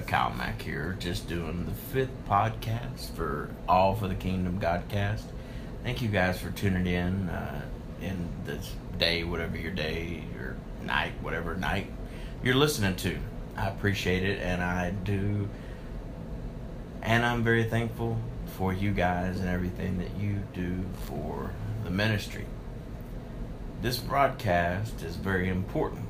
uh, Kyle Mack here, just doing the fifth podcast for All for the Kingdom Godcast. Thank you guys for tuning in uh, in this day, whatever your day, your night, whatever night you're listening to. I appreciate it, and I do, and I'm very thankful for you guys and everything that you do for the ministry. This broadcast is very important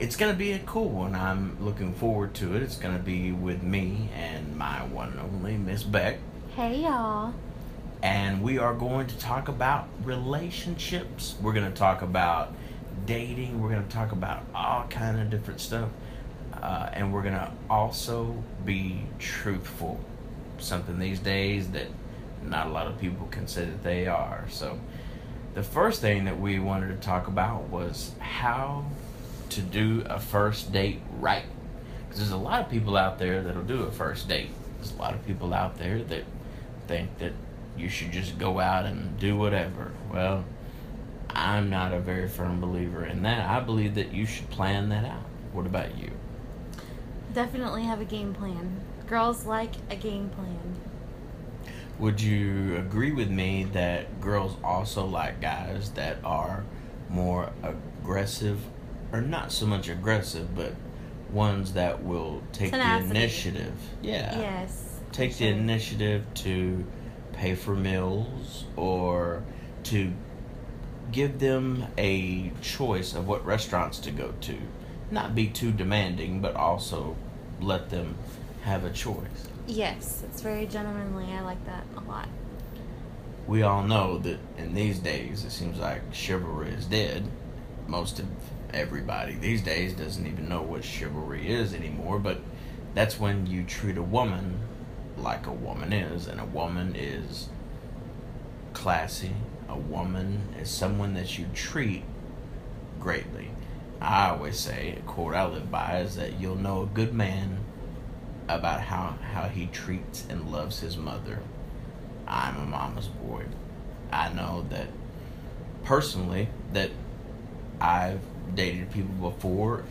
it's going to be a cool one. I'm looking forward to it. It's going to be with me and my one and only Miss Bec. Hey, y'all. And we are going to talk about relationships. We're going to talk about dating. We're going to talk about all kind of different stuff. Uh, and we're going to also be truthful. Something these days that not a lot of people can say that they are. So, the first thing that we wanted to talk about was how to do a first date right. Because there's a lot of people out there that'll do a first date. There's a lot of people out there that think that you should just go out and do whatever. Well, I'm not a very firm believer in that. I believe that you should plan that out. What about you? Definitely have a game plan. Girls like a game plan. Would you agree with me that girls also like guys that are more aggressive are not so much aggressive, but ones that will take Tenacity. the initiative. Yeah. Yes. Take the initiative to pay for meals or to give them a choice of what restaurants to go to. Not be too demanding, but also let them have a choice. Yes, it's very gentlemanly. I like that a lot. We all know that in these days, it seems like chivalry is dead. Most of everybody these days doesn't even know what chivalry is anymore, but that's when you treat a woman like a woman is, and a woman is classy. A woman is someone that you treat greatly. I always say, a quote I live by is that you'll know a good man about how, how he treats and loves his mother. I'm a mama's boy. I know that personally that I've dated people before.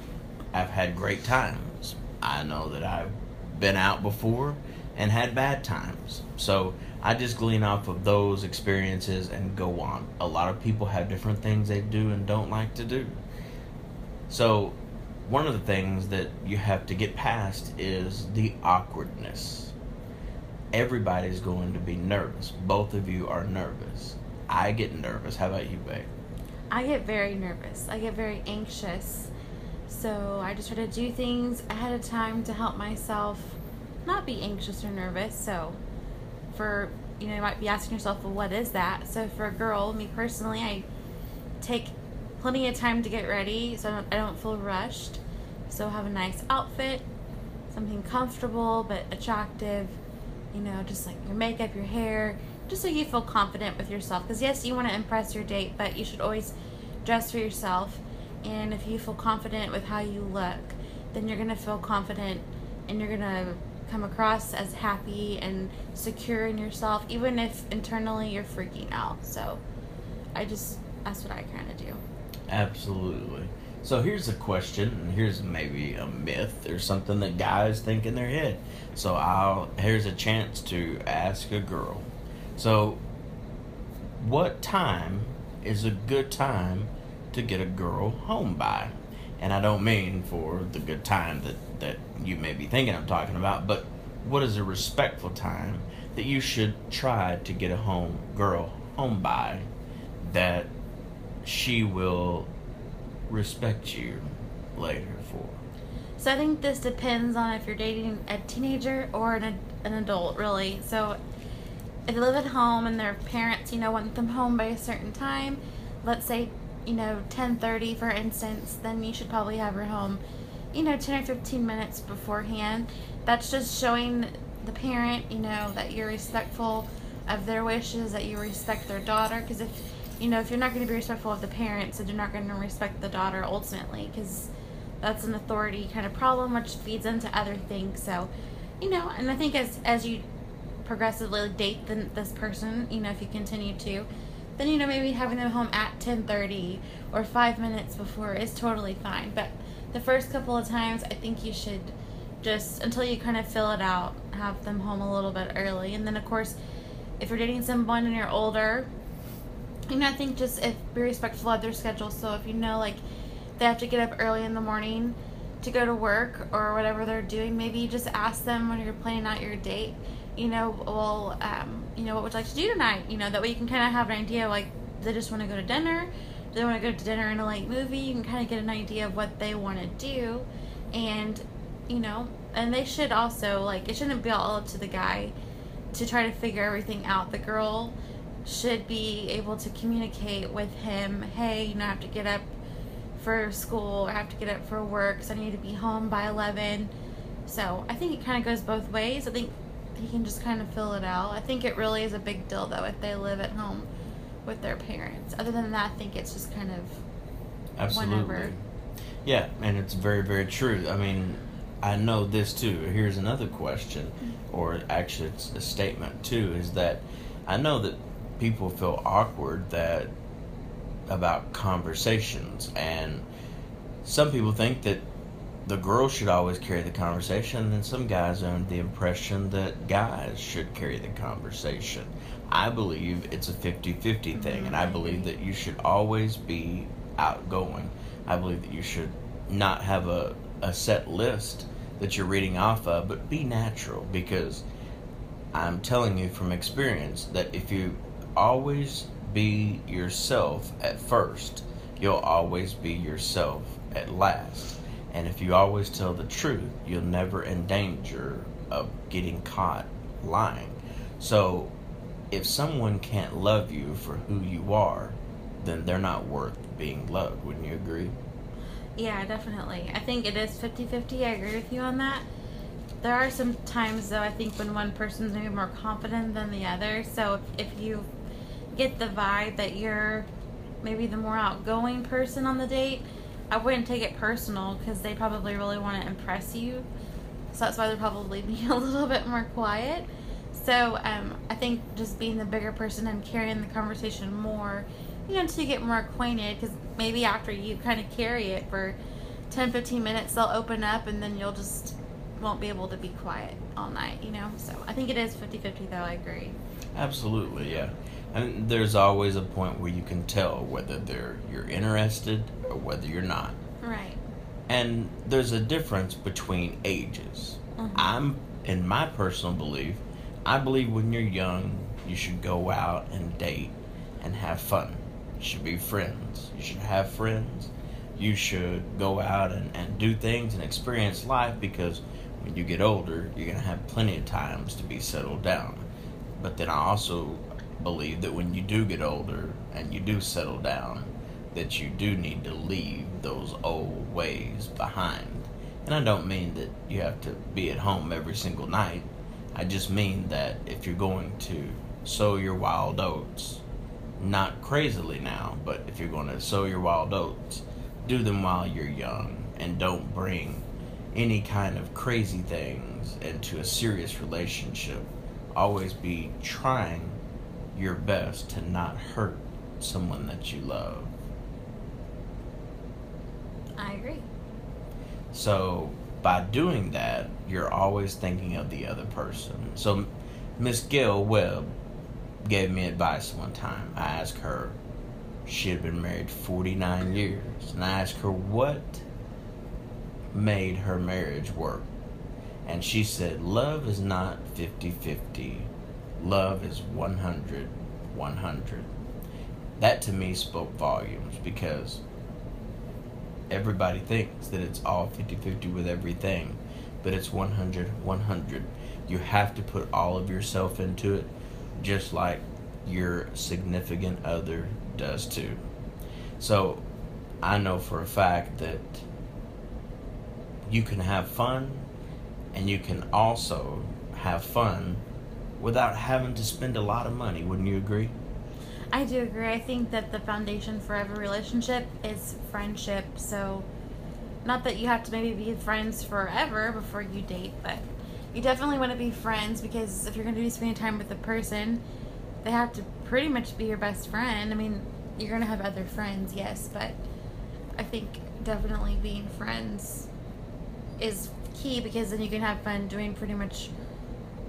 I've had great times. I know that I've been out before and had bad times. So I just glean off of those experiences and go on. A lot of people have different things they do and don't like to do. So one of the things that you have to get past is the awkwardness. Everybody's going to be nervous. Both of you are nervous. I get nervous. How about you, babe? I get very nervous. I get very anxious. So I just try to do things ahead of time to help myself not be anxious or nervous. So for you know, you might be asking yourself, well, what is that? So for a girl, me personally, I take plenty of time to get ready so I don't, I don't feel rushed. So have a nice outfit, something comfortable but attractive, you know, just like your makeup, your hair, just so you feel confident with yourself. Because, yes, you want to impress your date, but you should always dress for yourself. And if you feel confident with how you look, then you're going to feel confident and you're going to come across as happy and secure in yourself, even if internally you're freaking out. So, I just, that's what I kind of do. Absolutely. So here's a question, and here's maybe a myth or something that guys think in their head. So I'll here's a chance to ask a girl. So, what time is a good time to get a girl home by? And I don't mean for the good time that, that you may be thinking I'm talking about, but what is a respectful time that you should try to get a home girl home by that she will respect you later for? So I think this depends on if you're dating a teenager or an, an adult, really. So if they live at home and their parents, you know, want them home by a certain time, let's say, you know, 10:30 for instance, then you should probably have her home, you know, 10 or 15 minutes beforehand. That's just showing the parent, you know, that you're respectful of their wishes, that you respect their daughter because if you know, if you're not going to be respectful of the parents, then you're not going to respect the daughter ultimately because that's an authority kind of problem which feeds into other things. So, you know, and I think as as you progressively date the, this person, you know, if you continue to, then you know maybe having them home at 10:30 or 5 minutes before is totally fine. But the first couple of times, I think you should just until you kind of fill it out, have them home a little bit early. And then, of course, if you're dating someone and you're older, you know, I think just if be respectful of their schedule. So if you know, like, they have to get up early in the morning to go to work or whatever they're doing, maybe just ask them when you're planning out your date, you know, well, um, you know, what would you like to do tonight? You know, that way you can kind of have an idea, like, they just want to go to dinner? Do they want to go to dinner in a late movie? You can kind of get an idea of what they want to do. And, you know, and they should also, like, it shouldn't be all up to the guy to try to figure everything out. The girl should be able to communicate with him, hey, you know, I have to get up for school I have to get up for work, so I need to be home by 11. So I think it kind of goes both ways. I think he can just kind of fill it out. I think it really is a big deal, though, if they live at home with their parents. Other than that, I think it's just kind of Absolutely. whenever. Yeah, and it's very, very true. I mean, I know this too. Here's another question, mm-hmm. or actually, it's a statement too. Is that I know that people feel awkward that about conversations, and some people think that the girl should always carry the conversation, and some guys own the impression that guys should carry the conversation. I believe it's a 50 50 thing, and I believe that you should always be outgoing. I believe that you should not have a, a set list that you're reading off of, but be natural because I'm telling you from experience that if you always be yourself at first, you'll always be yourself at last. And if you always tell the truth, you'll never in danger of getting caught lying. So if someone can't love you for who you are, then they're not worth being loved. Wouldn't you agree? Yeah, definitely. I think it is 50 50. I agree with you on that. There are some times, though, I think when one person's maybe more confident than the other. So if, if you get the vibe that you're maybe the more outgoing person on the date, I wouldn't take it personal because they probably really want to impress you. So that's why they're probably being a little bit more quiet. So um, I think just being the bigger person and carrying the conversation more, you know, you get more acquainted. Because maybe after you kind of carry it for 10, 15 minutes, they'll open up and then you'll just won't be able to be quiet all night, you know? So I think it is 50 50, though. I agree. Absolutely, yeah. And there's always a point where you can tell whether they're you're interested or whether you're not. Right. And there's a difference between ages. Mhm. I'm in my personal belief, I believe when you're young, you should go out and date and have fun. You should be friends. You should have friends. You should go out and, and do things and experience life because when you get older, you're going to have plenty of times to be settled down. But then I also believe that when you do get older and you do settle down, that you do need to leave those old ways behind. And I don't mean that you have to be at home every single night. I just mean that if you're going to sow your wild oats, not crazily now, but if you're going to sow your wild oats, do them while you're young and don't bring any kind of crazy things into a serious relationship. Always be trying your best to not hurt someone that you love. I agree. So by doing that, you're always thinking of the other person. So Miss Gail Webb gave me advice one time. I asked her, she had been married 49 years, and I asked her what made her marriage work. And she said, Love is not 50 50, love is 100 100. That to me spoke volumes because everybody thinks that it's all 50 50 with everything, but it's 100 100. You have to put all of yourself into it, just like your significant other does too. So I know for a fact that you can have fun and you can also have fun without having to spend a lot of money. Wouldn't you agree? I do agree. I think that the foundation for every relationship is friendship. So, not that you have to maybe be friends forever before you date, but you definitely want to be friends because if you're going to be spending time with a person, they have to pretty much be your best friend. I mean, you're going to have other friends, yes, but I think definitely being friends is key because then you can have fun doing pretty much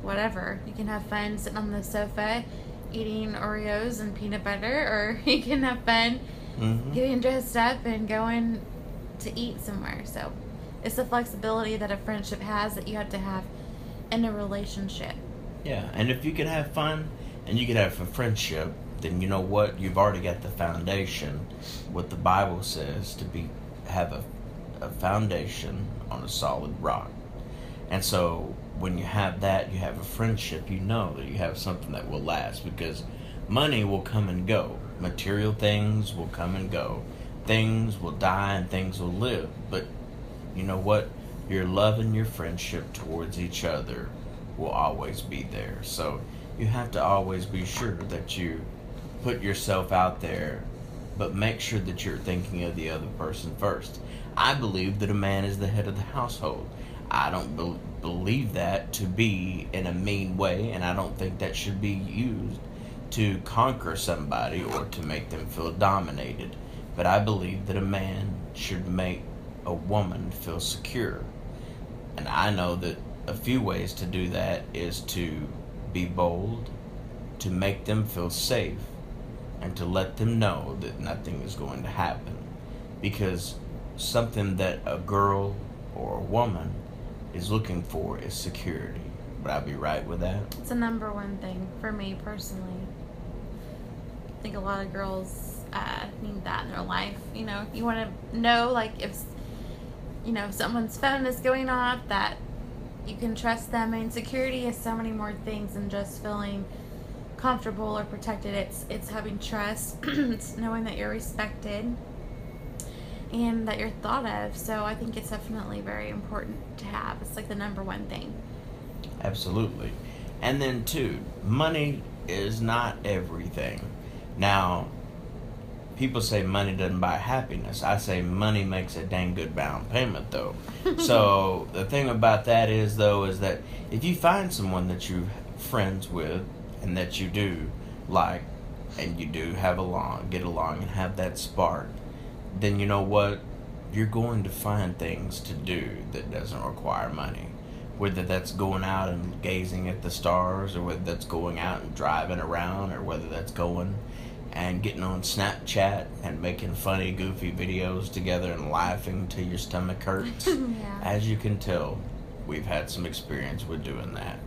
whatever. You can have fun sitting on the sofa eating Oreos and peanut butter, or you can have fun Mm-hmm. getting dressed up and going to eat somewhere. So it's the flexibility that a friendship has that you have to have in a relationship. Yeah, and if you can have fun and you can have a friendship, then you know what? You've already got the foundation. What the Bible says to be have a, a foundation on a solid rock. And so when you have that, you have a friendship, you know that you have something that will last because money will come and go. Material things will come and go. Things will die and things will live. But you know what? Your love and your friendship towards each other will always be there. So you have to always be sure that you put yourself out there, but make sure that you're thinking of the other person first. I believe that a man is the head of the household. I don't be- believe that to be in a mean way, and I don't think that should be used to conquer somebody or to make them feel dominated. But I believe that a man should make a woman feel secure. And I know that a few ways to do that is to be bold, to make them feel safe, and to let them know that nothing is going to happen. Because something that a girl or a woman is looking for is security. Would I'd be right with that? It's the number one thing for me personally. I think a lot of girls uh, need that in their life. You know, you want to know, like, if, you know, someone's phone is going off, that you can trust them. And security is so many more things than just feeling comfortable or protected. It's it's having trust. it's knowing that you're respected and that you're thought of. So I think it's definitely very important to have. It's like the number one thing. Absolutely. And then, two, money is not everything. Now, people say money doesn't buy happiness. I say money makes a dang good down payment, though. so, the thing about that is, though, is that if you find someone that you're friends with and that you do like, and you do have along, get along, and have that spark, then you know what? You're going to find things to do that doesn't require money whether that's going out and gazing at the stars or whether that's going out and driving around or whether that's going and getting on Snapchat and making funny goofy videos together and laughing till your stomach hurts. yeah. As you can tell, we've had some experience with doing that.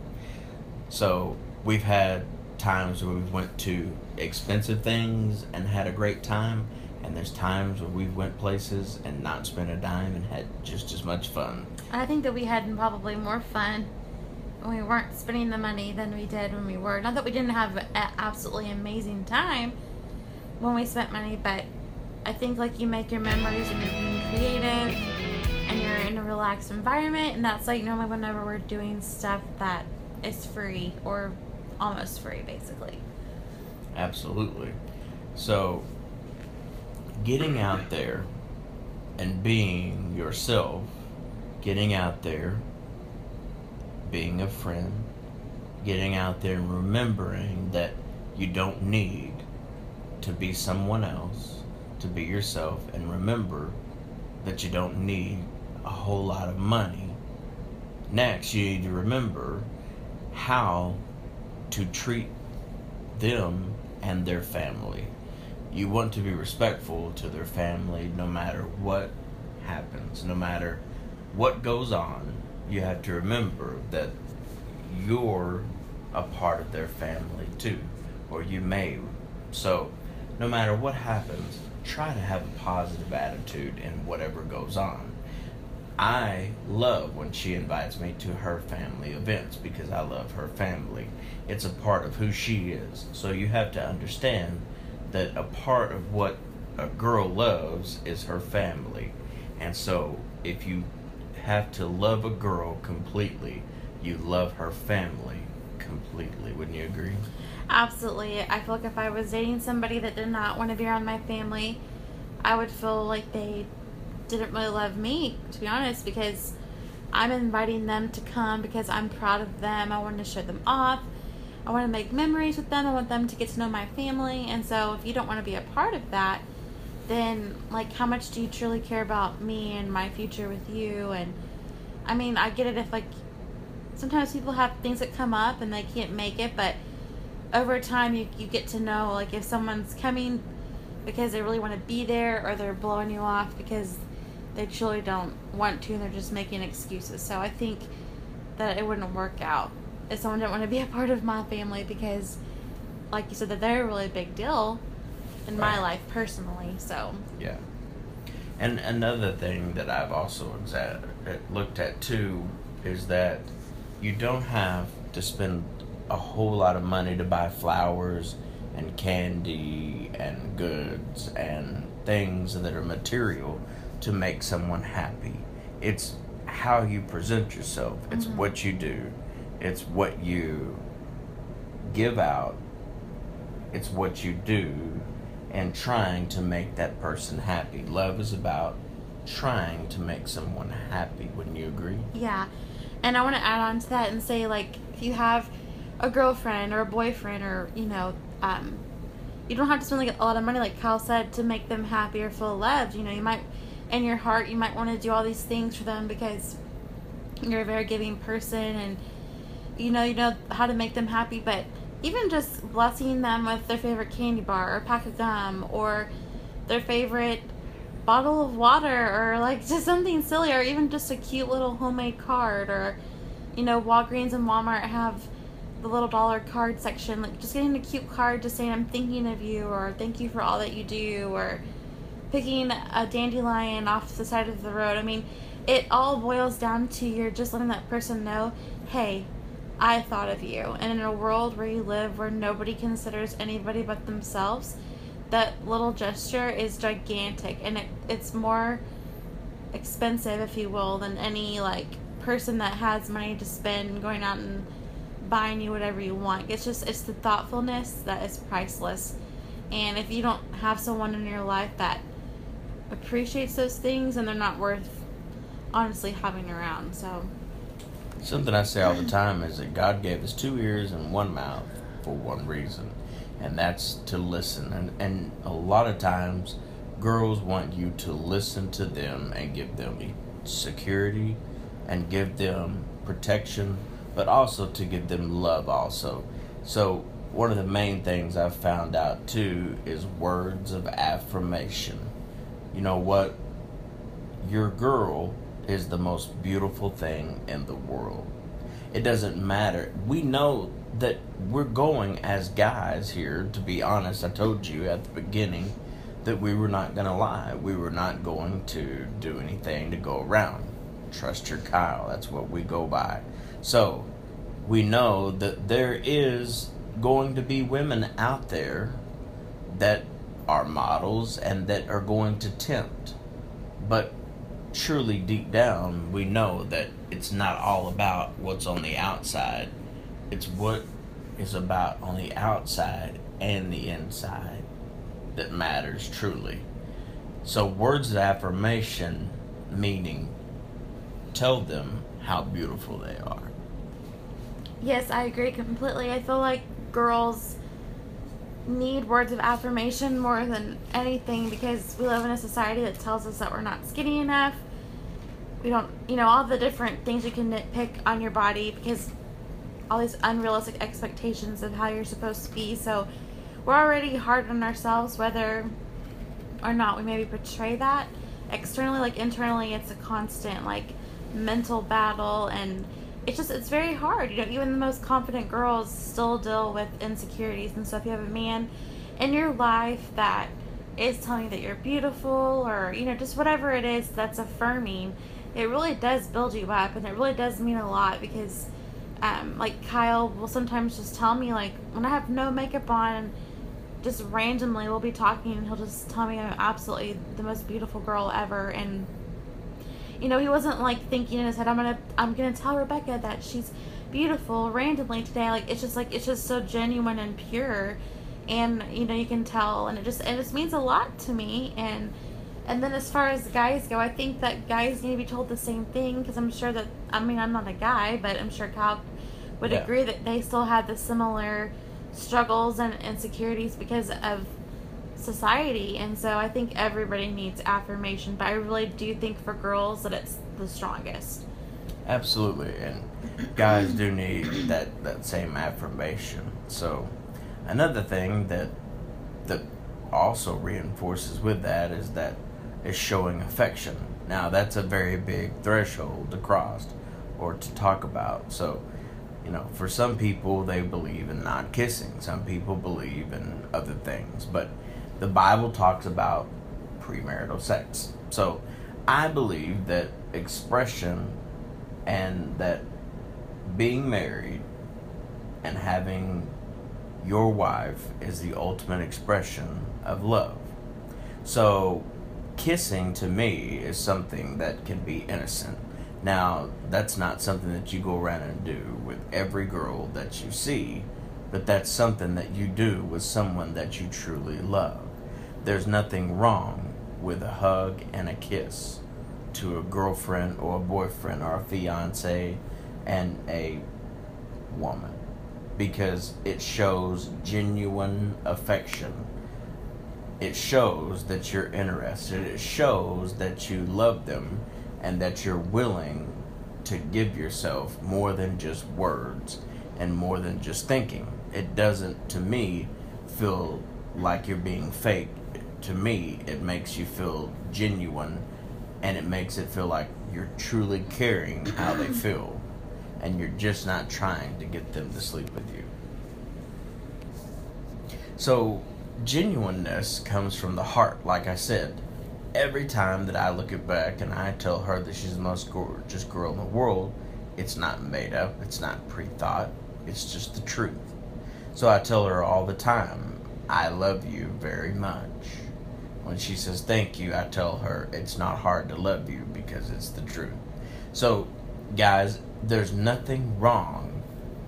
So, we've had times where we went to expensive things and had a great time and there's times where we've went places and not spent a dime and had just as much fun. I think that we had probably more fun when we weren't spending the money than we did when we were. Not that we didn't have an absolutely amazing time when we spent money, but I think like you make your memories and you're being creative and you're in a relaxed environment, and that's like normally whenever we're doing stuff that is free or almost free, basically. Absolutely. So, getting out there and being yourself, getting out there, being a friend, getting out there and remembering that you don't need to be someone else, to be yourself, and remember that you don't need a whole lot of money. Next, you need to remember how to treat them and their family. You want to be respectful to their family no matter what happens, no matter what goes on. You have to remember that you're a part of their family too, or you may. So, no matter what happens, try to have a positive attitude in whatever goes on. I love when she invites me to her family events because I love her family. It's a part of who she is. So you have to understand that a part of what a girl loves is her family. And so if you have to love a girl completely, you love her family completely. Wouldn't you agree? Absolutely. I feel like if I was dating somebody that did not want to be around my family, I would feel like they didn't really love me, to be honest, because I'm inviting them to come because I'm proud of them. I want to show them off. I want to make memories with them. I want them to get to know my family. And so if you don't want to be a part of that, then like how much do you truly care about me and my future with you and I mean, I get it if like sometimes people have things that come up and they can't make it, but over time you you get to know like if someone's coming because they really want to be there or they're blowing you off because they truly don't want to and they're just making excuses. So I think that it wouldn't work out if someone didn't want to be a part of my family because like you said that they're a really big deal in my life personally. So Yeah. And another thing that I've also uh, looked at too is that you don't have to spend a whole lot of money to buy flowers and candy and goods and things that are material to make someone happy. It's how you present yourself, it's Mhm. what you do, it's what you give out, it's what you do, and trying to make that person happy. Love is about trying to make someone happy. Wouldn't you agree? Yeah. And I want to add on to that and say, like, if you have a girlfriend or a boyfriend or, you know, um, you don't have to spend like a lot of money, like Kyle said, to make them happy or feel loved. You know, you might, in your heart, you might want to do all these things for them because you're a very giving person and, you know, you know how to make them happy. But even just blessing them with their favorite candy bar or pack of gum or their favorite bottle of water or like just something silly or even just a cute little homemade card or you know Walgreens and Walmart have the little dollar card section like just getting a cute card just saying I'm thinking of you or thank you for all that you do or picking a dandelion off the side of the road I mean it all boils down to you're just letting that person know hey I thought of you. And in a world where you live where nobody considers anybody but themselves that little gesture is gigantic. And it, it's more expensive if you will than any like person that has money to spend going out and buying you whatever you want. It's just it's the thoughtfulness that is priceless. And if you don't have someone in your life that appreciates those things and they're not worth honestly having around. So Something I say all the time is that God gave us two ears and one mouth for one reason, and that's to listen. And, and a lot of times, girls want you to listen to them and give them security and give them protection, but also to give them love, also. So, one of the main things I've found out too is words of affirmation. You know what? your girl is the most beautiful thing in the world. It doesn't matter. We know that we're going as guys here, to be honest. I told you at the beginning that we were not going to lie. We were not going to do anything to go around. Trust your Kyle. That's what we go by. So, we know that there is going to be women out there that are models and that are going to tempt. But truly deep down, we know that it's not all about what's on the outside. It's what is about on the outside and the inside that matters truly. So, words of affirmation, meaning tell them how beautiful they are. Yes, I agree completely. I feel like girls need words of affirmation more than anything because we live in a society that tells us that we're not skinny enough. We don't, you know, all the different things you can nitpick on your body because all these unrealistic expectations of how you're supposed to be. So we're already hard on ourselves, whether or not we maybe portray that. Externally, like internally, it's a constant like mental battle and it's just it's very hard. You know even the most confident girls still deal with insecurities and so if you have a man in your life that is telling you that you're beautiful or you know just whatever it is that's affirming it really does build you up and it really does mean a lot because um, like kyle will sometimes just tell me like when i have no makeup on just randomly we'll be talking and he'll just tell me i'm absolutely the most beautiful girl ever and you know, he wasn't like thinking in his head, I'm gonna, I'm gonna tell Rebecca that she's beautiful randomly today. Like it's just like it's just so genuine and pure, and you know you can tell, and it just it just means a lot to me. And and then as far as guys go, I think that guys need to be told the same thing because I'm sure that I mean I'm not a guy, but I'm sure Kyle would Yeah. agree that they still had the similar struggles and insecurities because of society and so i think everybody needs affirmation but i really do think for girls that it's the strongest Absolutely, and guys do need that that same affirmation. So, another thing that that also reinforces with that is that is showing affection. Now, that's a very big threshold to cross or to talk about. So, you know, for some people, they believe in not kissing. Some people believe in other things. But the Bible talks about premarital sex. So, I believe that expression and that being married and having your wife is the ultimate expression of love. So, kissing to me is something that can be innocent. Now, that's not something that you go around and do with every girl that you see, but that's something that you do with someone that you truly love. There's nothing wrong with a hug and a kiss to a girlfriend or a boyfriend or a fiance and a woman because it shows genuine affection. It shows that you're interested. It shows that you love them and that you're willing to give yourself more than just words and more than just thinking. It doesn't, to me, feel like you're being fake. To me, it makes you feel genuine and it makes it feel like you're truly caring how they feel and you're just not trying to get them to sleep with you. So, genuineness comes from the heart, like I said. Every time that I look at Bec and I tell her that she's the most gorgeous girl in the world, it's not made up, it's not pre thought, it's just the truth. So I tell her all the time, I love you very much. When she says thank you, I tell her it's not hard to love you because it's the truth. So, guys, there's nothing wrong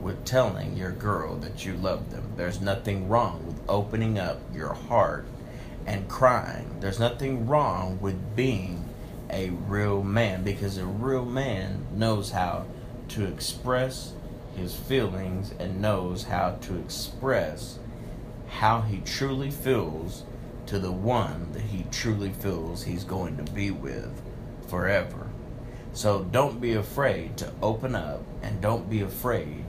with telling your girl that you love them. There's nothing wrong with opening up your heart and crying. There's nothing wrong with being a real man because a real man knows how to express his feelings and knows how to express how he truly feels to the one that he truly feels he's going to be with forever. So don't be afraid to open up and don't be afraid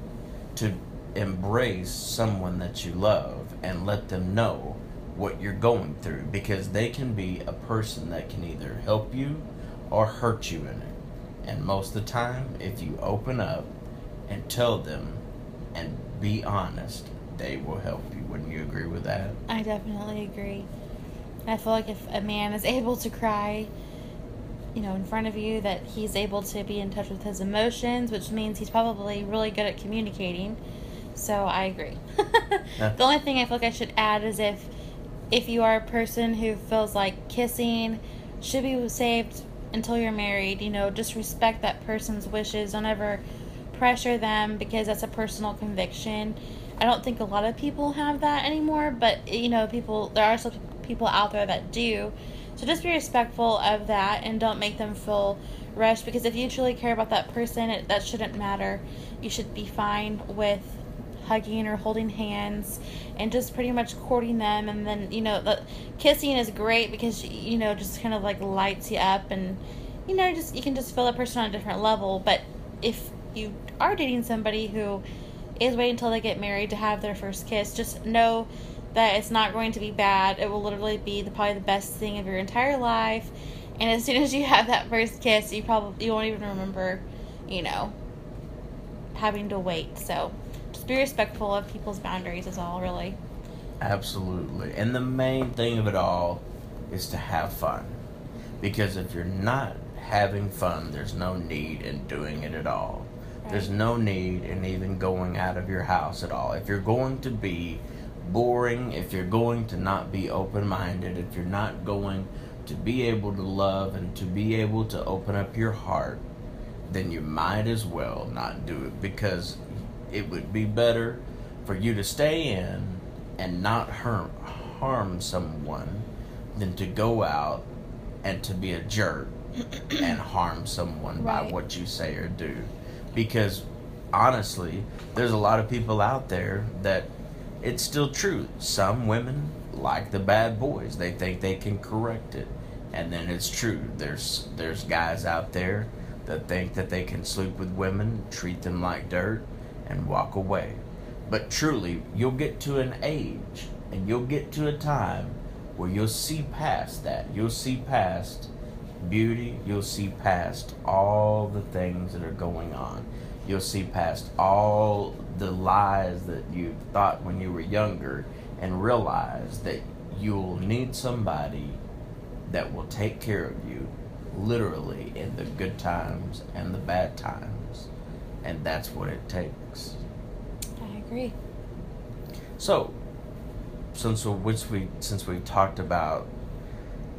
to embrace someone that you love and let them know what you're going through because they can be a person that can either help you or hurt you in it. And most of the time, if you open up and tell them and be honest, they will help you. Wouldn't you agree with that? I definitely agree. I feel like if a man is able to cry you know, in front of you, that he's able to be in touch with his emotions, which means he's probably really good at communicating. So I agree. yeah. The only thing I feel like I should add is if if you are a person who feels like kissing should be saved until you're married, you know, just respect that person's wishes. Don't ever pressure them because that's a personal conviction. I don't think a lot of people have that anymore, but you know, people there are some people out there that do. So just be respectful of that and don't make them feel rushed because if you truly care about that person, it, that shouldn't matter. You should be fine with hugging or holding hands and just pretty much courting them and then you know the kissing is great because you know just kind of like lights you up and you know just you can just feel a person on a different level but if you are dating somebody who is waiting until they get married to have their first kiss just know that it's not going to be bad. It will literally be the, probably the best thing of your entire life. And as soon as you have that first kiss, you probably you won't even remember, you know, having to wait. So just be respectful of people's boundaries is all really. Absolutely. And the main thing of it all is to have fun. Because if you're not having fun, there's no need in doing it at all. Right. There's no need in even going out of your house at all. If you're going to be boring, if you're going to not be open minded, if you're not going to be able to love and to be able to open up your heart, then you might as well not do it because it would be better for you to stay in and not harm, harm someone than to go out and to be a jerk and harm someone right. by what you say or do. Because honestly, there's a lot of people out there that it's still true. Some women like the bad boys. They think they can correct it. And then it's true. There's there's guys out there that think that they can sleep with women, treat them like dirt, and walk away. But truly, you'll get to an age and you'll get to a time where you'll see past that. You'll see past beauty. You'll see past all the things that are going on. You'll see past all the lies that you thought when you were younger and realize that you'll need somebody that will take care of you literally in the good times and the bad times. And that's what it takes. I agree. So, since which we since we talked about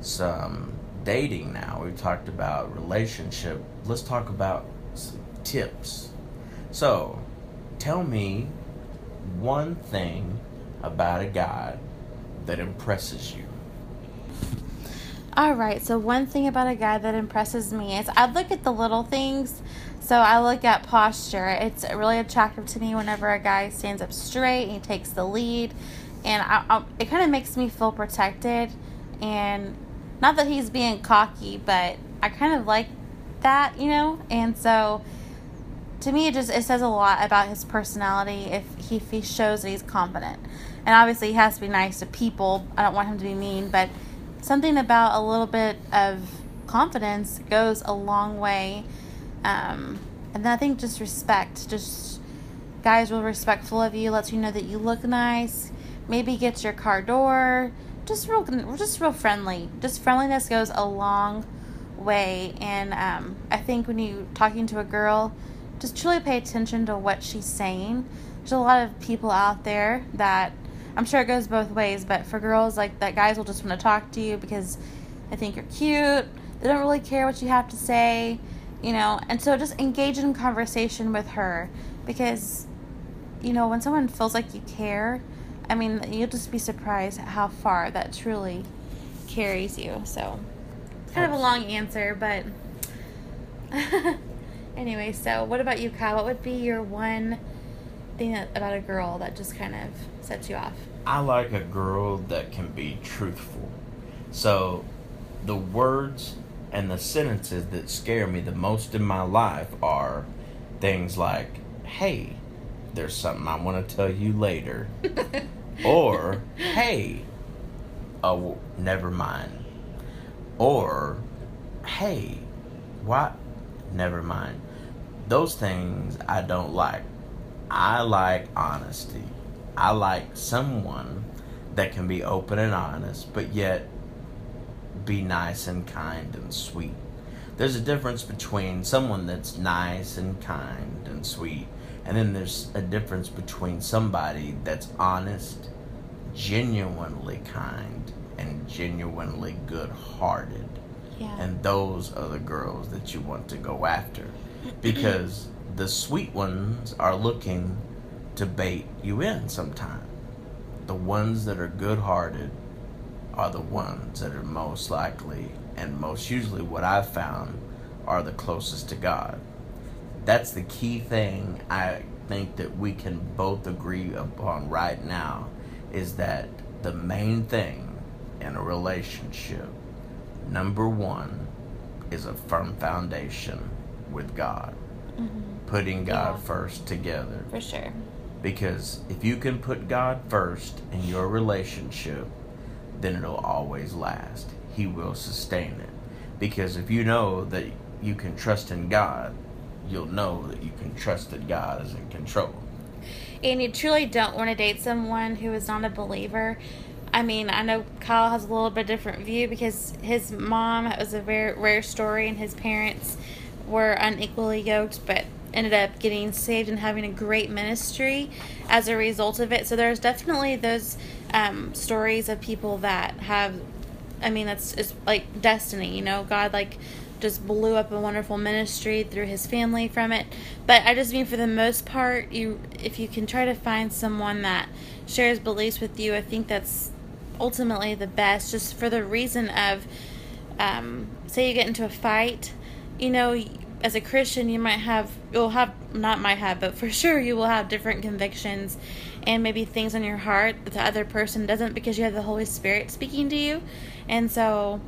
some dating now, we talked about relationship. Let's talk about some tips. So, tell me one thing about a guy that impresses you. All right, so one thing about a guy that impresses me is I look at the little things. So I look at posture. It's really attractive to me whenever a guy stands up straight and he takes the lead, and I, I, it kind of makes me feel protected. And not that he's being cocky, but I kind of like that, you know. And so to me, it just it says a lot about his personality if he, if he shows that he's confident. And obviously, he has to be nice to people. I don't want him to be mean, but something about a little bit of confidence goes a long way. Um, and I think just respect, just guys real respectful of you, lets you know that you look nice. Maybe gets your car door. Just real, just real friendly. Just friendliness goes a long way. And um, I think when you talking to a girl, just truly pay attention to what she's saying. There's a lot of people out there that I'm sure it goes both ways, but for girls like that, guys will just want to talk to you because they think you're cute. They don't really care what you have to say, you know. And so just engage in conversation with her because, you know, when someone feels like you care, I mean, you'll just be surprised how far that truly carries you. So, it's kind of a long answer, but anyway. So, what about you, Kyle? What would be your one thing that, about a girl that just kind of sets you off? I like a girl that can be truthful. So, the words and the sentences that scare me the most in my life are things like, hey, there's something I want to tell you later. or, hey, oh, never mind. Or, hey, what? Never mind. Those things I don't like. I like honesty. I like someone that can be open and honest, but yet be nice and kind and sweet. There's a difference between someone that's nice and kind and sweet, and then there's a difference between somebody that's honest, genuinely kind, and genuinely good hearted. Yeah. And those are the girls that you want to go after. Because the sweet ones are looking to bait you in sometime. The ones that are good hearted are the ones that are most likely and most usually what I've found are the closest to God. That's the key thing I think that we can both agree upon right now is that the main thing in a relationship, number one, is a firm foundation with God. Mm-hmm. Putting God Yeah. first together. For sure. Because if you can put God first in your relationship, then it'll always last. He will sustain it. Because if you know that you can trust in God, you'll know that you can trust that God is in control. and you truly don't want to date someone who is not a believer. I mean, I know Kyle has a little bit different view because his mom it was a very rare story, and his parents were unequally yoked, but ended up getting saved and having a great ministry as a result of it. So there's definitely those um, stories of people that have, I mean, that's it's like destiny, you know, God like just blew up a wonderful ministry through his family from it. But I just mean for the most part, you if you can try to find someone that shares beliefs with you, I think that's ultimately the best. Just for the reason of, um, say you get into a fight, you know, as a Christian, you might have you'll have not might have, but for sure you will have different convictions and maybe things on your heart that the other person doesn't because you have the Holy Spirit speaking to you, and so,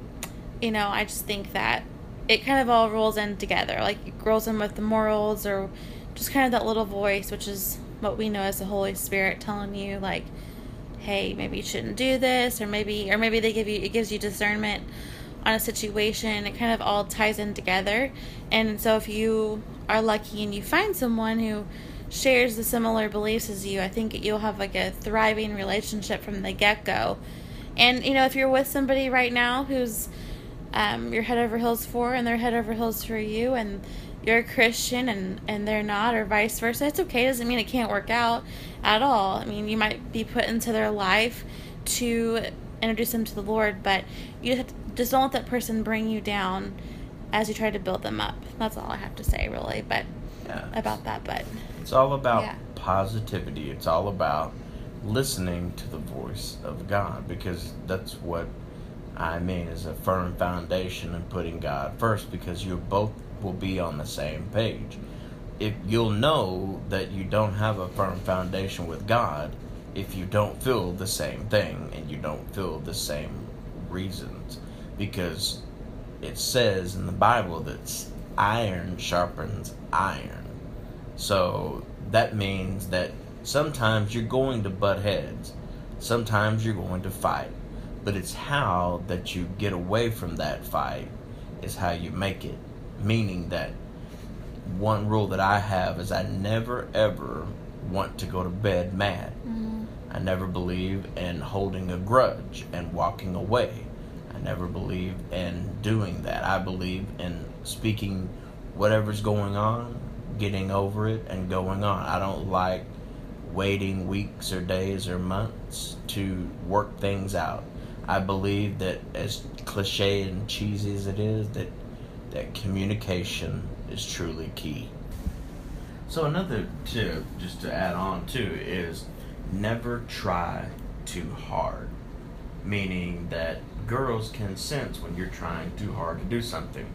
you know, I just think that it kind of all rolls in together. Like it rolls in with the morals or just kind of that little voice, which is what we know as the Holy Spirit telling you like, hey, maybe you shouldn't do this, or maybe or maybe they give you it gives you discernment on a situation. It kind of all ties in together. And so if you are lucky and you find someone who shares the similar beliefs as you, I think you'll have like a thriving relationship from the get go. And you know, if you're with somebody right now who's um, you're head over heels for, and they're head over heels for you, and you're a Christian and and they're not, or vice versa, it's okay. It doesn't mean it can't work out at all. I mean, you might be put into their life to introduce them to the Lord, but you have to, just don't let that person bring you down as you try to build them up. That's all I have to say, really. But yeah, about that, but it's all about yeah. positivity. It's all about listening to the voice of God because that's what I mean is a firm foundation and putting God first because you both will be on the same page. If you'll know that you don't have a firm foundation with God if you don't feel the same thing and you don't feel the same reasons because it says in the Bible that iron sharpens iron. So that means that sometimes you're going to butt heads, sometimes you're going to fight, but it's how that you get away from that fight is how you make it. Meaning that one rule that I have is I never ever want to go to bed mad. Mm-hmm. I never believe in holding a grudge and walking away. I never believe in doing that. I believe in speaking whatever's going on, getting over it, and going on. I don't like waiting weeks or days or months to work things out. I believe that as cliche and cheesy as it is, that that communication is truly key. So another tip, just to add on to, is never try too hard. Meaning that girls can sense when you're trying too hard to do something.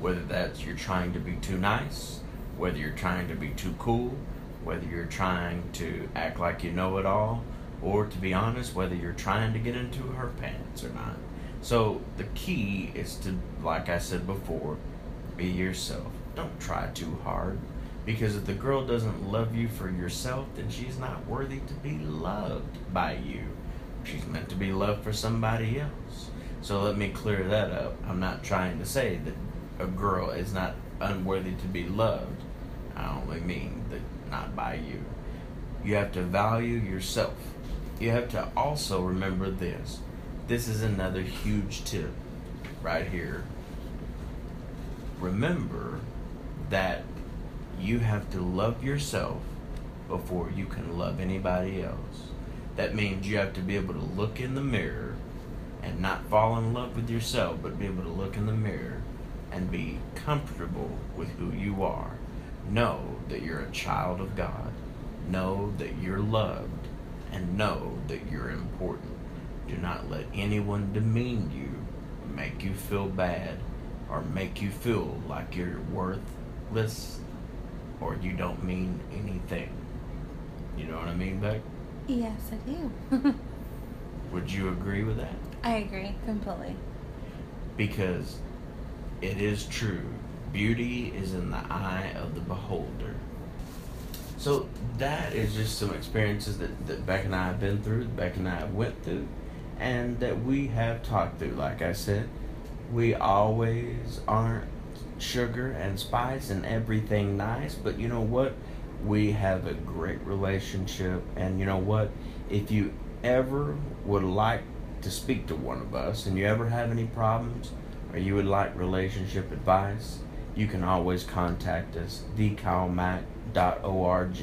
Whether that's you're trying to be too nice, whether you're trying to be too cool, whether you're trying to act like you know it all, or to be honest, whether you're trying to get into her pants or not. So the key is to, like I said before, be yourself. Don't try too hard. Because if the girl doesn't love you for yourself, then she's not worthy to be loved by you. She's meant to be loved for somebody else. So let me clear that up. I'm not trying to say that a girl is not unworthy to be loved. I only mean that not by you. You have to value yourself. You have to also remember this. This is another huge tip right here. Remember that you have to love yourself before you can love anybody else. That means you have to be able to look in the mirror and not fall in love with yourself, but be able to look in the mirror and be comfortable with who you are. Know that you're a child of God. Know that you're loved. And know that you're important. Do not let anyone demean you, make you feel bad, or make you feel like you're worthless or you don't mean anything. You know what I mean, Bec? Yes, I do. Would you agree with that? I agree completely. Because it is true. Beauty is in the eye of the beholder. So that is just some experiences that, that Bec and I have been through, Bec and I have went through, and that we have talked through. Like I said, we always aren't sugar and spice and everything nice, but you know what? We have a great relationship, and you know what? If you ever would like to speak to one of us and you ever have any problems or you would like relationship advice, you can always contact us, thecalmac.org.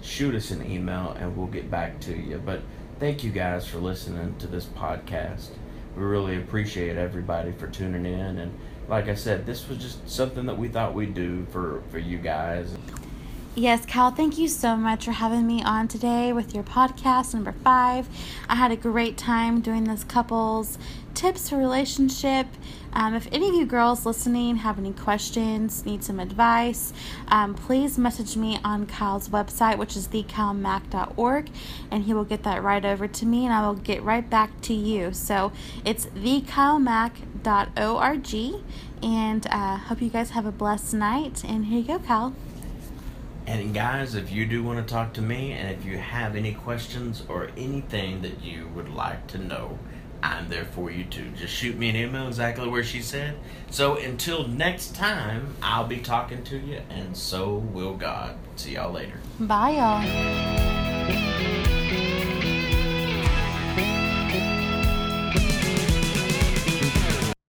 Shoot us an email and we'll get back to you. But thank you guys for listening to this podcast. We really appreciate everybody for tuning in and like I said, this was just something that we thought we'd do for for you guys. Yes, Cal, thank you so much for having me on today with your podcast number five. I had a great time doing this couples tips for relationship. Um, if any of you girls listening have any questions, need some advice, um, please message me on Kyle's website, which is thecalmac.org, and he will get that right over to me and I will get right back to you. So it's thecalmac.org, and uh, hope you guys have a blessed night. And here you go, Kyle. And guys, if you do want to talk to me and if you have any questions or anything that you would like to know, I'm there for you too. Just shoot me an email exactly where she said. So until next time, I'll be talking to you, and so will God. See y'all later. Bye, y'all.